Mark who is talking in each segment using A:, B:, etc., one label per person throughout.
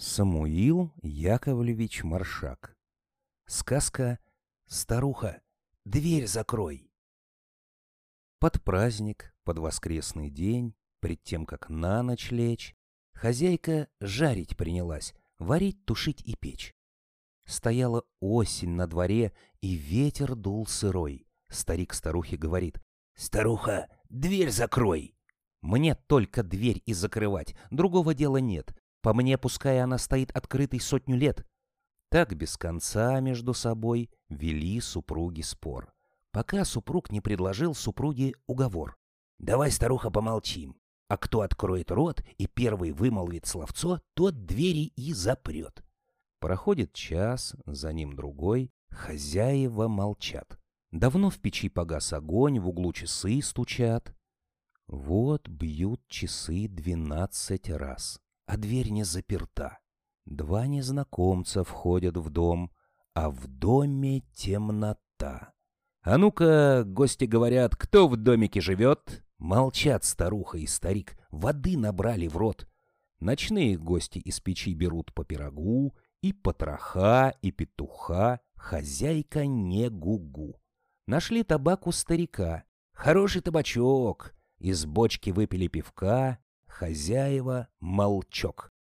A: Самуил Яковлевич Маршак. Сказка «Старуха, дверь закрой». Под праздник, под воскресный день, пред тем, как на ночь лечь, хозяйка жарить принялась, варить, тушить и печь. Стояла осень на дворе, и ветер дул сырой. Старик старухе говорит, «Старуха, дверь закрой!» Мне только дверь и закрывать, другого дела нет. По мне, пускай она стоит открытой сотню лет. Так без конца между собой вели супруги спор, пока супруг не предложил супруге уговор. «Давай, старуха, помолчим, а кто откроет рот и первый вымолвит словцо, тот двери и запрет». Проходит час, за ним другой, хозяева молчат. Давно в печи погас огонь, в углу часы стучат. Вот бьют часы двенадцать раз а дверь не заперта. Два незнакомца входят в дом, а в доме темнота. «А ну-ка, гости говорят, кто в домике живет?» Молчат старуха и старик, воды набрали в рот. Ночные гости из печи берут по пирогу, и потроха, и петуха, хозяйка не гугу. Нашли табак у старика, хороший табачок, из бочки выпили пивка, Хозяева молчок.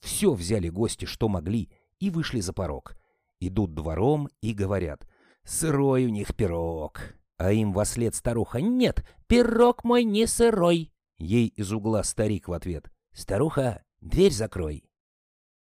A: Все взяли гости, что могли, и вышли за порог. Идут двором и говорят, «Сырой у них пирог». А им во след старуха, «Нет, пирог мой не сырой». Ей из угла старик в ответ, «Старуха, дверь закрой».